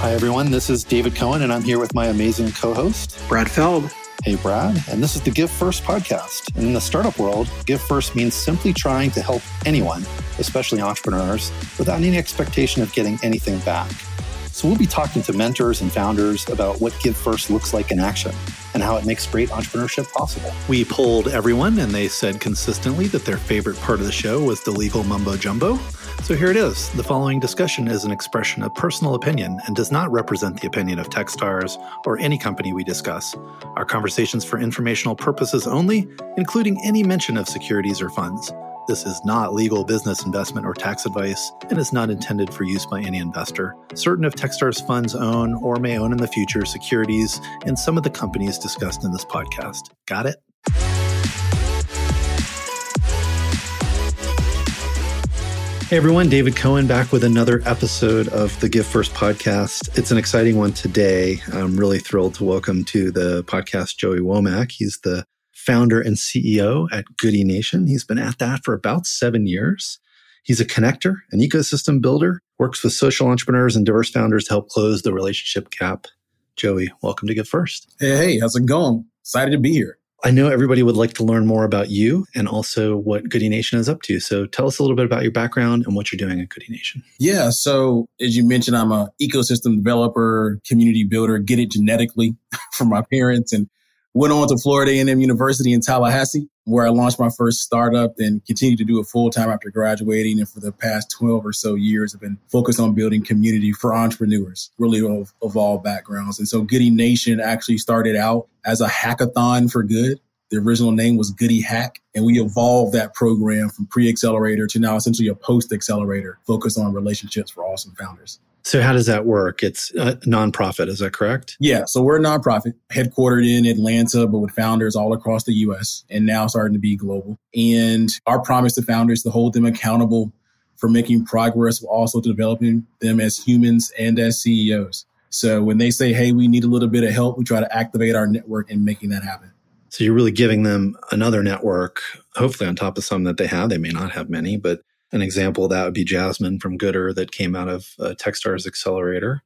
Hi, everyone. This is David Cohen, and I'm here with my amazing co host, Brad Feld. Hey, Brad. And this is the Give First podcast. And in the startup world, Give First means simply trying to help anyone, especially entrepreneurs, without any expectation of getting anything back. So we'll be talking to mentors and founders about what Give First looks like in action and how it makes great entrepreneurship possible. We polled everyone, and they said consistently that their favorite part of the show was the legal mumbo jumbo. So here it is. The following discussion is an expression of personal opinion and does not represent the opinion of Techstars or any company we discuss. Our conversations for informational purposes only, including any mention of securities or funds. This is not legal business investment or tax advice and is not intended for use by any investor. Certain of Techstars funds own or may own in the future securities in some of the companies discussed in this podcast. Got it? Hey everyone, David Cohen back with another episode of the Give First podcast. It's an exciting one today. I'm really thrilled to welcome to the podcast Joey Womack. He's the founder and CEO at Goodie Nation. He's been at that for about seven years. He's a connector, an ecosystem builder, works with social entrepreneurs and diverse founders to help close the relationship gap. Joey, welcome to Give First. Hey, hey, how's it going? Excited to be here. I know everybody would like to learn more about you and also what Goodie Nation is up to. So tell us a little bit about your background and what you're doing at Goodie Nation. Yeah. So as you mentioned, I'm an ecosystem developer, community builder, get it genetically from my parents and went on to Florida A&M University in Tallahassee, where I launched my first startup and continued to do it full time after graduating. And for the past 12 or so years, I've been focused on building community for entrepreneurs, really of, of all backgrounds. And so Goodie Nation actually started out as a hackathon for good. The original name was Goodie Hack, and we evolved that program from pre-accelerator to now essentially a post-accelerator focused on relationships for awesome founders. So how does that work? It's a nonprofit, is that correct? Yeah. So we're a nonprofit headquartered in Atlanta, but with founders all across the US and now starting to be global. And our promise to founders to hold them accountable for making progress, while also developing them as humans and as CEOs. So when they say, hey, we need a little bit of help, we try to activate our network in making that happen. So you're really giving them another network, hopefully on top of some that they have. They may not have many, but an example of that would be Jasmine from Goodr that came out of uh, Techstars Accelerator.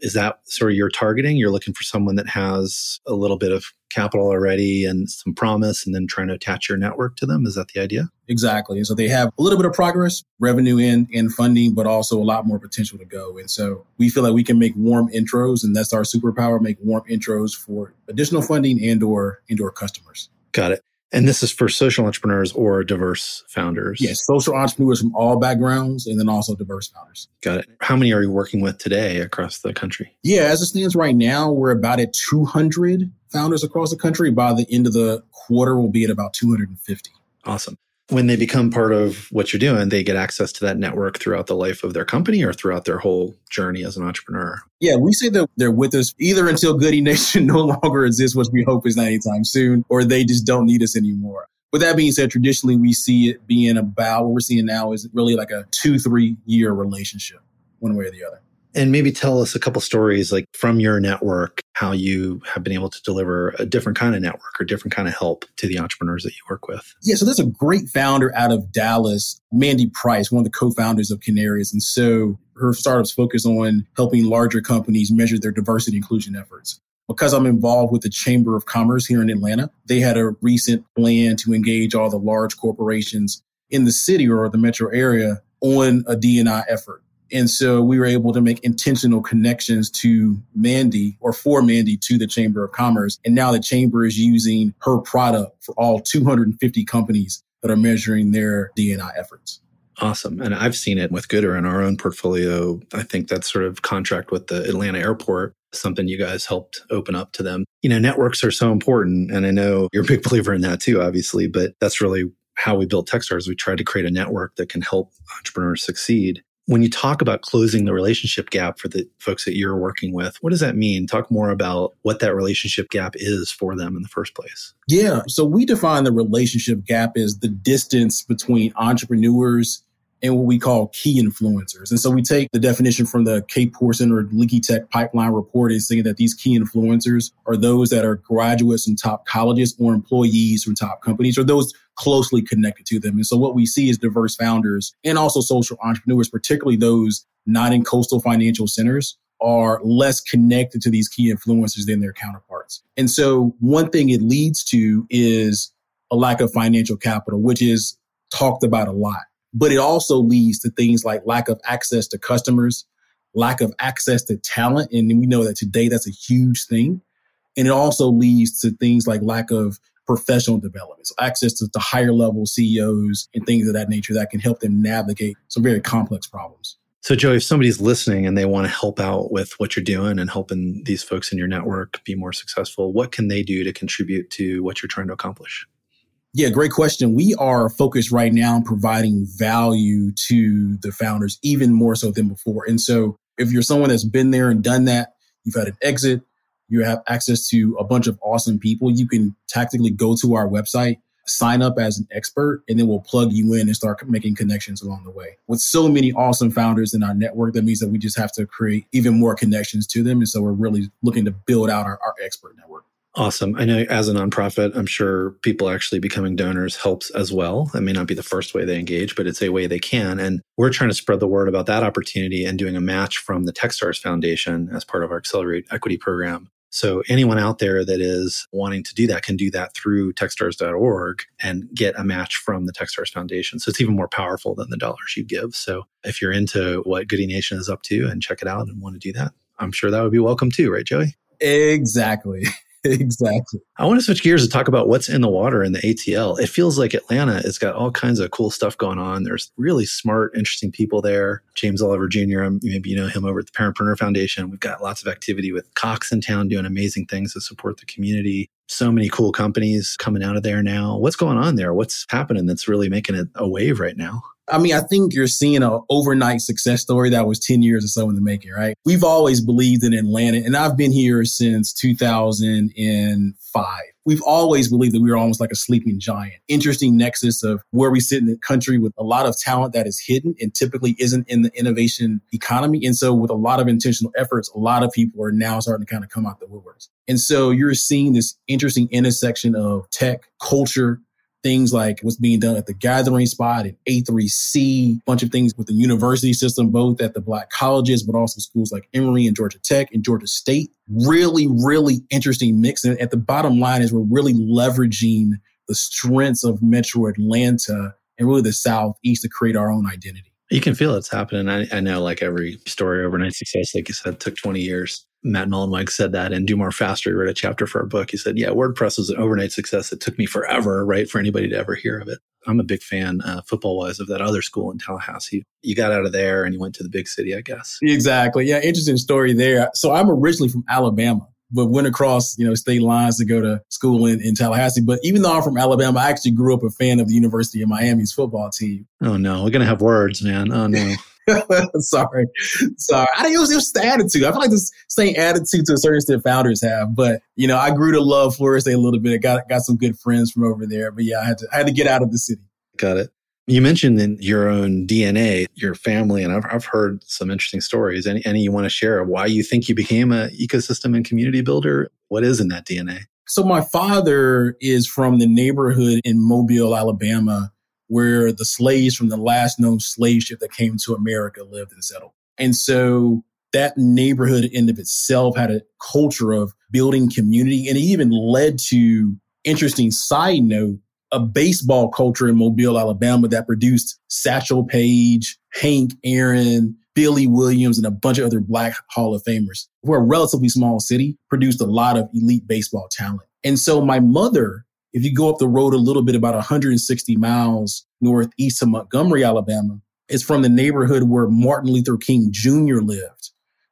Is that sort of your targeting? You're looking for someone that has a little bit of capital already and some promise and then trying to attach your network to them. Is that the idea? Exactly. And so they have a little bit of progress, revenue in and funding, but also a lot more potential to go. And so we feel like we can make warm intros and that's our superpower, make warm intros for additional funding and or and or customers. Got it. And this is for social entrepreneurs or diverse founders. Yes, social entrepreneurs from all backgrounds and then also diverse founders. Got it. How many are you working with today across the country? Yeah, as it stands right now, we're about at 200 founders across the country. By the end of the quarter, we'll be at about 250. Awesome when they become part of what you're doing, they get access to that network throughout the life of their company or throughout their whole journey as an entrepreneur. Yeah, we say that they're with us either until Goodie Nation no longer exists, which we hope is not anytime soon, or they just don't need us anymore. With that being said, traditionally we see it being about what we're seeing now is really like a two, three year relationship, one way or the other and maybe tell us a couple stories like from your network how you have been able to deliver a different kind of network or different kind of help to the entrepreneurs that you work with. Yeah so there's a great founder out of dallas mandy price one of the co-founders of Kanarys and so her startups focus on helping larger companies measure their diversity inclusion efforts. Because I'm involved with the Chamber of Commerce here in Atlanta, they had a recent plan to engage all the large corporations in the city or the metro area on a D&I effort. And so we were able to make intentional connections to Mandy or for Mandy to the Chamber of Commerce. And now the Chamber is using her product for all 250 companies that are measuring their D&I efforts. Awesome. And I've seen it with Goodr in our own portfolio. I think that sort of contract with the Atlanta airport, something you guys helped open up to them. You know, networks are so important. And I know you're a big believer in that too, obviously, but that's really how we built Techstars. We tried to create a network that can help entrepreneurs succeed. When you talk about closing the relationship gap for the folks that you're working with, what does that mean? Talk more about what that relationship gap is for them in the first place. Yeah. So we define the relationship gap as the distance between entrepreneurs and what we call key influencers. And so we take the definition from the Kapor Center or Leaky Tech pipeline report is saying that these key influencers are those that are graduates from top colleges or employees from top companies or those closely connected to them. And so what we see is diverse founders and also social entrepreneurs, particularly those not in coastal financial centers, are less connected to these key influencers than their counterparts. And so one thing it leads to is a lack of financial capital, which is talked about a lot. But it also leads to things like lack of access to customers, lack of access to talent. And we know that today that's a huge thing. And it also leads to things like lack of professional development, so access to, to higher level CEOs and things of that nature that can help them navigate some very complex problems. So, Joey, if somebody's listening and they want to help out with what you're doing and helping these folks in your network be more successful, what can they do to contribute to what you're trying to accomplish? Yeah, great question. We are focused right now on providing value to the founders, even more so than before. And so, if you're someone that's been there and done that, you've had an exit, you have access to a bunch of awesome people. You can tactically go to our website, sign up as an expert, and then we'll plug you in and start making connections along the way. With so many awesome founders in our network, that means that we just have to create even more connections to them. And so we're really looking to build out our, our expert network. Awesome. I know as a nonprofit, I'm sure people actually becoming donors helps as well. It may not be the first way they engage, but it's a way they can. And we're trying to spread the word about that opportunity and doing a match from the Techstars Foundation as part of our Accelerate Equity program. So anyone out there that is wanting to do that can do that through techstars.org and get a match from the Techstars Foundation. So it's even more powerful than the dollars you give. So if you're into what Goodie Nation is up to and check it out and want to do that, I'm sure that would be welcome too, right, Joey? Exactly. exactly. I want to switch gears and talk about what's in the water in the ATL. It feels like Atlanta has got all kinds of cool stuff going on. There's really smart, interesting people there. James Oliver Jr., um, maybe you know him over at the Parentpreneur Foundation. We've got lots of activity with Cox in town doing amazing things to support the community. So many cool companies coming out of there now. What's going on there? What's happening that's really making it a wave right now? I mean, I think you're seeing an overnight success story that was 10 years or so in the making, right? We've always believed in Atlanta, and I've been here since 2005. We've always believed that we were almost like a sleeping giant. Interesting nexus of where we sit in the country with a lot of talent that is hidden and typically isn't in the innovation economy. And so with a lot of intentional efforts, a lot of people are now starting to kind of come out the woodworks. And so you're seeing this interesting intersection of tech, culture, things like what's being done at the gathering spot and A3C, a bunch of things with the university system, both at the black colleges, but also schools like Emory and Georgia Tech and Georgia State. Really, really interesting mix. And at the bottom line is we're really leveraging the strengths of Metro Atlanta and really the Southeast to create our own identity. You can feel it's happening. I, I know like every story overnight success, like you said, took 20 years. Matt Mullenweg said that and Do More Faster. He wrote a chapter for our book. He said, Yeah, WordPress was an overnight success. It took me forever, right, for anybody to ever hear of it. I'm a big fan, uh, football wise, of that other school in Tallahassee. You got out of there and you went to the big city, I guess. Exactly. Yeah, interesting story there. So I'm originally from Alabama but went across, you know, state lines to go to school in, in Tallahassee. But even though I'm from Alabama, I actually grew up a fan of the University of Miami's football team. Oh no, we're gonna have words, man. Oh no. sorry, sorry. I think it was just the attitude. I feel like this same attitude to a certain extent founders have. But you know, I grew to love Florida State a little bit. I got got some good friends from over there. But yeah, I had to I had to get out of the city. Got it. You mentioned in your own DNA, your family, and I've, I've heard some interesting stories. Any, any you want to share why you think you became an ecosystem and community builder? What is in that DNA? So my father is from the neighborhood in Mobile, Alabama, where the slaves from the last known slave ship that came to America lived and settled. And so that neighborhood in of itself had a culture of building community and it even led to interesting side note a baseball culture in Mobile, Alabama that produced Satchel Paige, Hank Aaron, Billy Williams, and a bunch of other Black Hall of Famers. We're a relatively small city, produced a lot of elite baseball talent. And so my mother if you go up the road a little bit, about 160 miles northeast of Montgomery, Alabama, it's from the neighborhood where Martin Luther King Jr. lived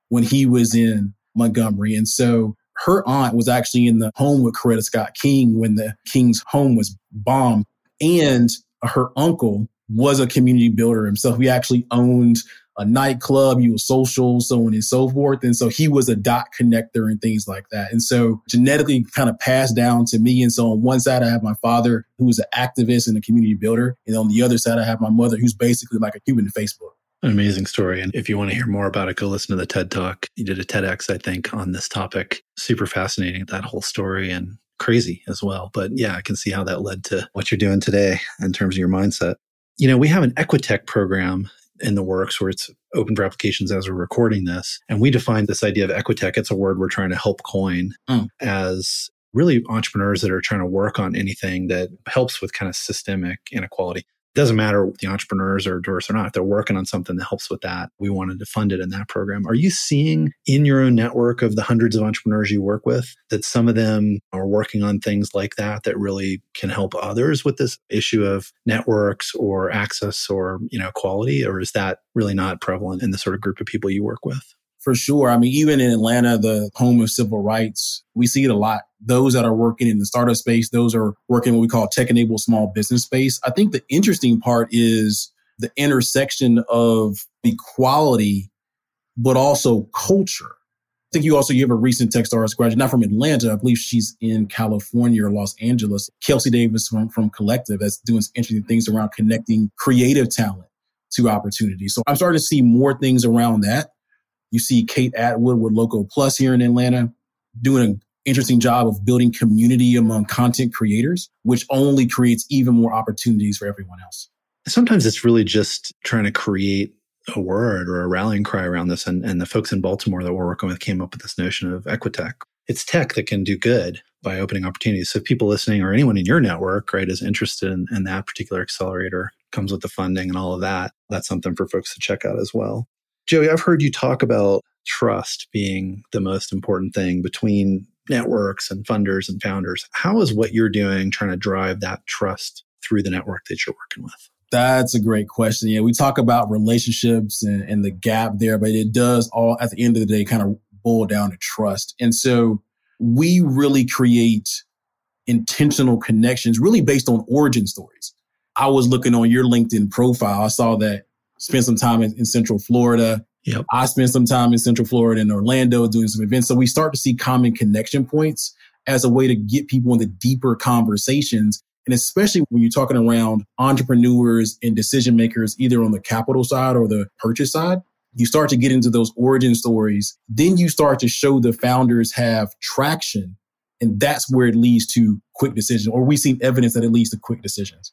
when he was in Montgomery. And so her aunt was actually in the home with Coretta Scott King when the King's home was bombed. And her uncle was a community builder himself. He actually owned a nightclub, he was social, so on and so forth. And so he was a dot connector and things like that. And so genetically kind of passed down to me. And so on one side, I have my father, who was an activist and a community builder. And on the other side, I have my mother, who's basically like a human Facebook. An amazing story. And if you want to hear more about it, go listen to the TED Talk. You did a TEDx, I think, on this topic. Super fascinating, that whole story and crazy as well. But yeah, I can see how that led to what you're doing today in terms of your mindset. You know, we have an Equitech program in the works where it's open for applications as we're recording this. And we define this idea of equitech. It's a word we're trying to help coin mm. as really entrepreneurs that are trying to work on anything that helps with kind of systemic inequality doesn't matter the entrepreneurs are diverse or not. If they're working on something that helps with that, we wanted to fund it in that program. Are you seeing in your own network of the hundreds of entrepreneurs you work with that some of them are working on things like that that really can help others with this issue of networks or access or, you know, quality? Or is that really not prevalent in the sort of group of people you work with? For sure. I mean, even in Atlanta, the home of civil rights, we see it a lot. Those that are working in the startup space, those are working what we call tech enabled small business space. I think the interesting part is the intersection of equality, but also culture. I think you also you have a recent Techstars graduate, not from Atlanta. I believe she's in California or Los Angeles. Kelsey Davis from, from Collective that's doing interesting things around connecting creative talent to opportunity. So I'm starting to see more things around that. You see Kate Atwood with Loco Plus here in Atlanta doing an interesting job of building community among content creators, which only creates even more opportunities for everyone else. Sometimes it's really just trying to create a word or a rallying cry around this. And, and the folks in Baltimore that we're working with came up with this notion of Equitech. It's tech that can do good by opening opportunities. So if people listening or anyone in your network, right, is interested in, in that particular accelerator, comes with the funding and all of that, that's something for folks to check out as well. Joey, I've heard you talk about trust being the most important thing between networks and funders and founders. How is what you're doing trying to drive that trust through the network that you're working with? That's a great question. Yeah, we talk about relationships and, and the gap there, but it does all at the end of the day kind of boil down to trust. And so we really create intentional connections, really based on origin stories. I was looking on your LinkedIn profile. I saw that spent some time in, in Central Florida. Yep. I spent some time in Central Florida and Orlando doing some events. So we start to see common connection points as a way to get people into deeper conversations. And especially when you're talking around entrepreneurs and decision makers, either on the capital side or the purchase side, you start to get into those origin stories. Then you start to show the founders have traction. And that's where it leads to quick decisions, or we've seen evidence that it leads to quick decisions,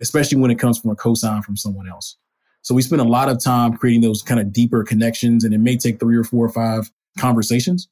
especially when it comes from a cosign from someone else. So we spend a lot of time creating those kind of deeper connections and it may take three or four or five conversations,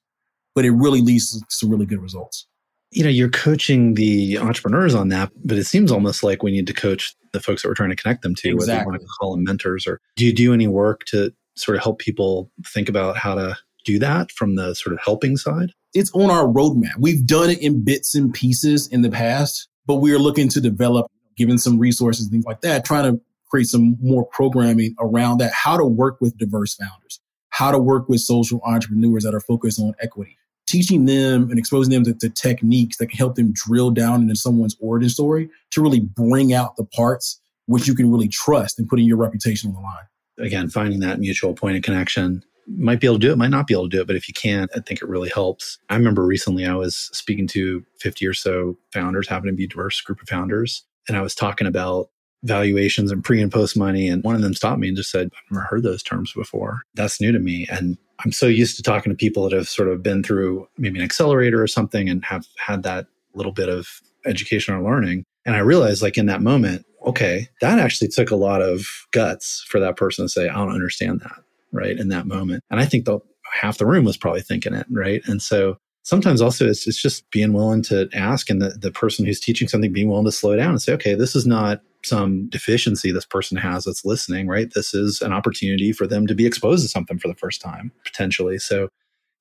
but it really leads to some really good results. You know, you're coaching the entrepreneurs on that, but it seems almost like we need to coach the folks that we're trying to connect them to, exactly. whether you want to call them mentors or do you do any work to sort of help people think about how to do that from the sort of helping side? It's on our roadmap. We've done it in bits and pieces in the past, but we are looking to develop, given some resources, things like that, trying to create some more programming around that, how to work with diverse founders, how to work with social entrepreneurs that are focused on equity, teaching them and exposing them to, to techniques that can help them drill down into someone's origin story to really bring out the parts which you can really trust and putting your reputation on the line. Again, finding that mutual point of connection might be able to do it, might not be able to do it, but if you can, I think it really helps. I remember recently I was speaking to 50 or so founders, happened to be a diverse group of founders, and I was talking about valuations and pre and post money. And one of them stopped me and just said, I've never heard those terms before. That's new to me. And I'm so used to talking to people that have sort of been through maybe an accelerator or something and have had that little bit of education or learning. And I realized, like, in that moment, okay, that actually took a lot of guts for that person to say, I don't understand that, right? In that moment. And I think the half the room was probably thinking it, right? And so sometimes also it's, it's just being willing to ask and the, the person who's teaching something being willing to slow down and say okay this is not some deficiency this person has that's listening right? This is an opportunity for them to be exposed to something for the first time potentially. So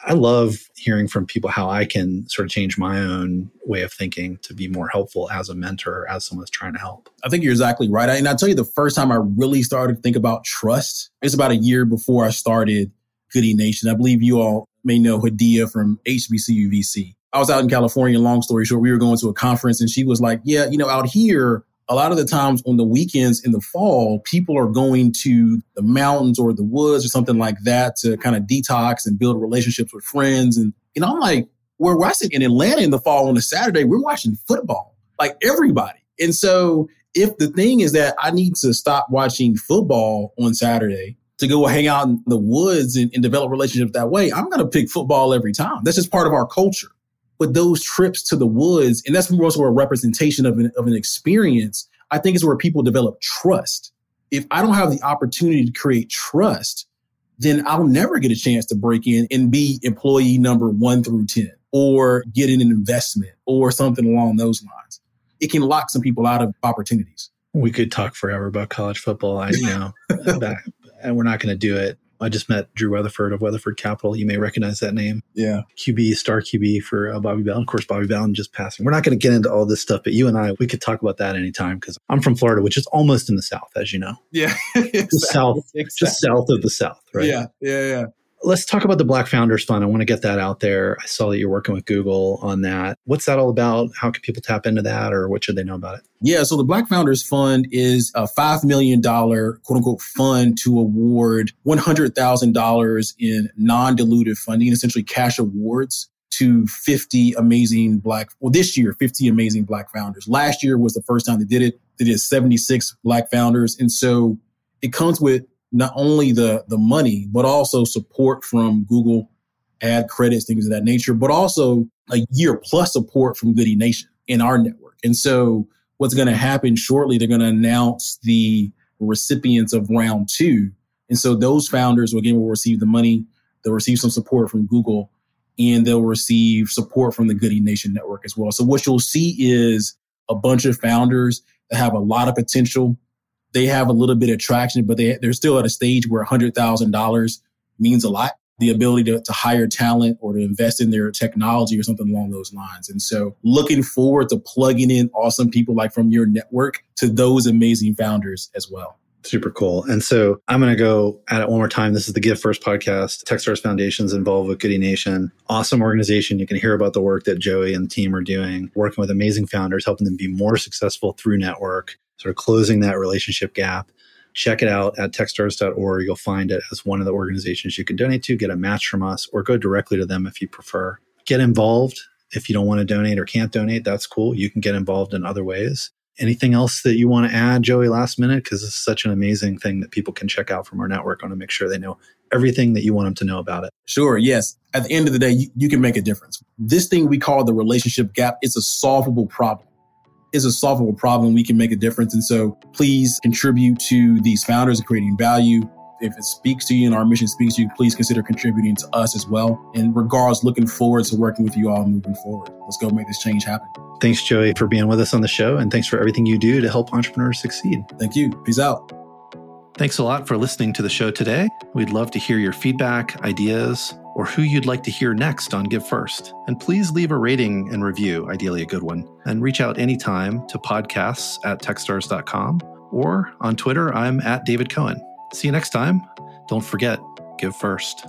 i love hearing from people how i can sort of change my own way of thinking to be more helpful as a mentor as someone that's trying to help. I think you're exactly right. And i'll tell you the first time i really started to think about trust it's about a year before i started Goodie nation. I believe you all may know Hadiyah from HBCU VC. I was out in California, long story short, we were going to a conference and she was like, yeah, you know, out here, a lot of the times on the weekends in the fall, people are going to the mountains or the woods or something like that to kind of detox and build relationships with friends. And, know, I'm like, where I sit in Atlanta in the fall on a Saturday, we're watching football, like everybody. And so if the thing is that I need to stop watching football on Saturday to go hang out in the woods and, and develop relationships that way, I'm going to pick football every time. That's just part of our culture. But those trips to the woods, and that's more also a representation of an, of an experience, I think is where people develop trust If I don't have the opportunity to create trust, then I'll never get a chance to break in and be employee number one through 10 or get in an investment or something along those lines. It can lock some people out of opportunities. We could talk forever about college football. I know, and we're not going to do it. I just met Drew Weatherford of Weatherford Capital. You may recognize that name. Yeah. QB, star QB for uh, Bobby Bell. Of course, Bobby Bowden just passing. We're not going to get into all this stuff, but you and I, we could talk about that anytime because I'm from Florida, which is almost in the South, as you know. Yeah. exactly. Just south, exactly. just south of the South, right? Yeah. Yeah. Yeah let's talk about the Black Founders Fund. I want to get that out there. I saw that you're working with Google on that. What's that all about? How can people tap into that or what should they know about it? Yeah, so the Black Founders Fund is a $5 million quote unquote fund to award $100,000 in non dilutive funding, essentially cash awards to 50 amazing black, well, this year, 50 amazing black founders. Last year was the first time they did it. They did 76 black founders. And so it comes with not only the the money, but also support from Google, ad credits, things of that nature, but also a year plus support from Goodie Nation in our network. And so what's going to happen shortly, they're going to announce the recipients of round two. And so those founders, will again, will receive the money. They'll receive some support from Google and they'll receive support from the Goodie Nation network as well. So what you'll see is a bunch of founders that have a lot of potential they have a little bit of traction, but they, they're still at a stage where $100,000 means a lot. The ability to, to hire talent or to invest in their technology or something along those lines. And so looking forward to plugging in awesome people like from your network to those amazing founders as well. Super cool. And so I'm going to go at it one more time. This is the Give First podcast. Techstars Foundation is involved with Goodie Nation. Awesome organization. You can hear about the work that Joey and the team are doing, working with amazing founders, helping them be more successful through network sort of closing that relationship gap. Check it out at techstars.org. You'll find it as one of the organizations you can donate to, get a match from us, or go directly to them if you prefer. Get involved. If you don't want to donate or can't donate, that's cool. You can get involved in other ways. Anything else that you want to add, Joey, last minute? Because it's such an amazing thing that people can check out from our network. I want to make sure they know everything that you want them to know about it. Sure. Yes. At the end of the day, you, you can make a difference. This thing we call the relationship gap, it's a solvable problem is a solvable problem. We can make a difference. And so please contribute to these founders and creating value. If it speaks to you and our mission speaks to you, please consider contributing to us as well. And regards, looking forward to working with you all moving forward. Let's go make this change happen. Thanks, Joey, for being with us on the show. And thanks for everything you do to help entrepreneurs succeed. Thank you. Peace out. Thanks a lot for listening to the show today. We'd love to hear your feedback, ideas, or who you'd like to hear next on Give First. And please leave a rating and review, ideally a good one. And reach out anytime to podcasts at techstars.com or on Twitter, I'm at David Cohen. See you next time. Don't forget, give first.